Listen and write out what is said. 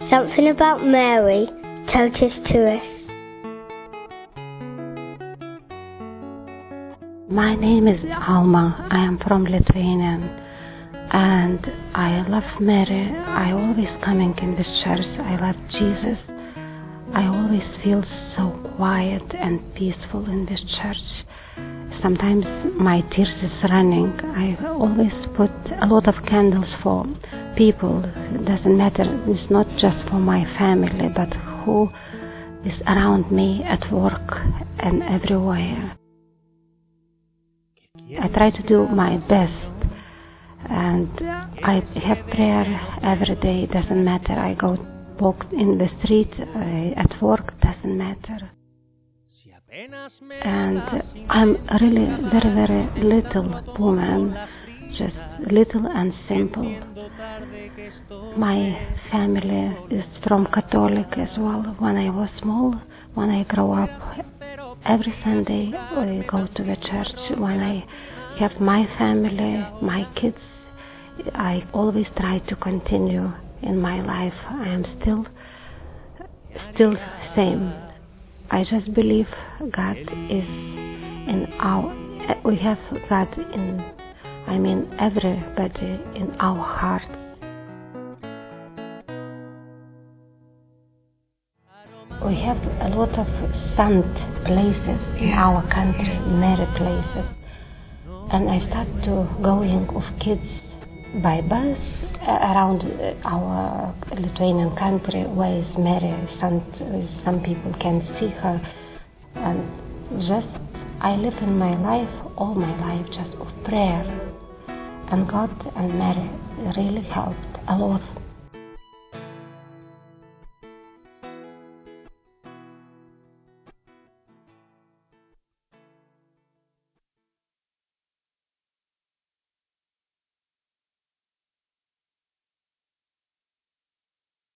Something about Mary Totus Tuus. My name is Alma. I am from Lithuania and I love Mary. I always coming in this church. I love Jesus. I always feel so quiet and peaceful in this church. Sometimes my tears is running. I always put a lot of candles for people. It doesn't matter. It's not just for my family, but who is around me at work and everywhere. I try to do my best and I have prayer every day. Doesn't matter. I go walk in the street uh, at work. Doesn't matter. And I'm really very very little woman, just little and simple. My family is from Catholic as well. When I was small, when I grow up, every Sunday we go to the church. When I have my family, my kids, I always try to continue in my life. I am still, still same. I just believe God is in our. We have God in. I mean, everybody in our hearts. We have a lot of sant places in our country, Mary places. And I start to going with kids by bus around our Lithuanian country where is Mary, some, some people can see her. And just, I live in my life, all my life, just of prayer. And God and Mary really helped a lot.